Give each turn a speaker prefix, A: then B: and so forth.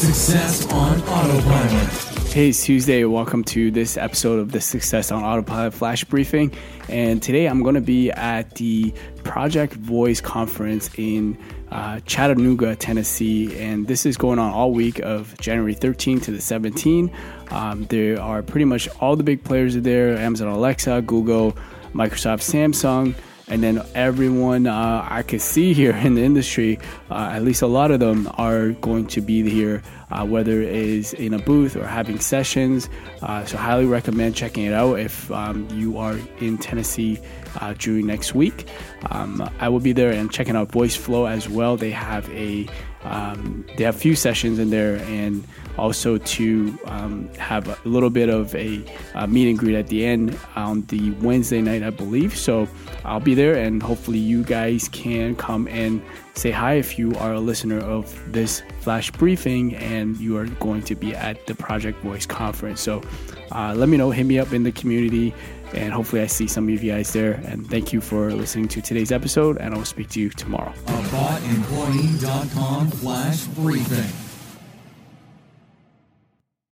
A: Success on Autopilot.
B: Hey, it's Tuesday. Welcome to this episode of the Success on Autopilot Flash Briefing. And today I'm going to be at the Project Voice Conference in uh, Chattanooga, Tennessee. And this is going on all week of January 13 to the 17. Um, there are pretty much all the big players are there Amazon Alexa, Google, Microsoft, Samsung and then everyone uh, I could see here in the industry, uh, at least a lot of them are going to be here, uh, whether it is in a booth or having sessions. Uh, so, highly recommend checking it out if um, you are in Tennessee uh, during next week. Um, I will be there and checking out Voiceflow as well. They have a um, they have a few sessions in there and also to um, have a little bit of a, a, meet and greet at the end on the Wednesday night, I believe. So I'll be there and hopefully you guys can come and say hi if you are a listener of this flash briefing and you are going to be at the Project Voice conference. So uh, let me know, hit me up in the community and hopefully I see some of you guys there. And thank you for listening to today's episode, and I'll speak to you tomorrow.
A: AboutEmployee.com flash briefing.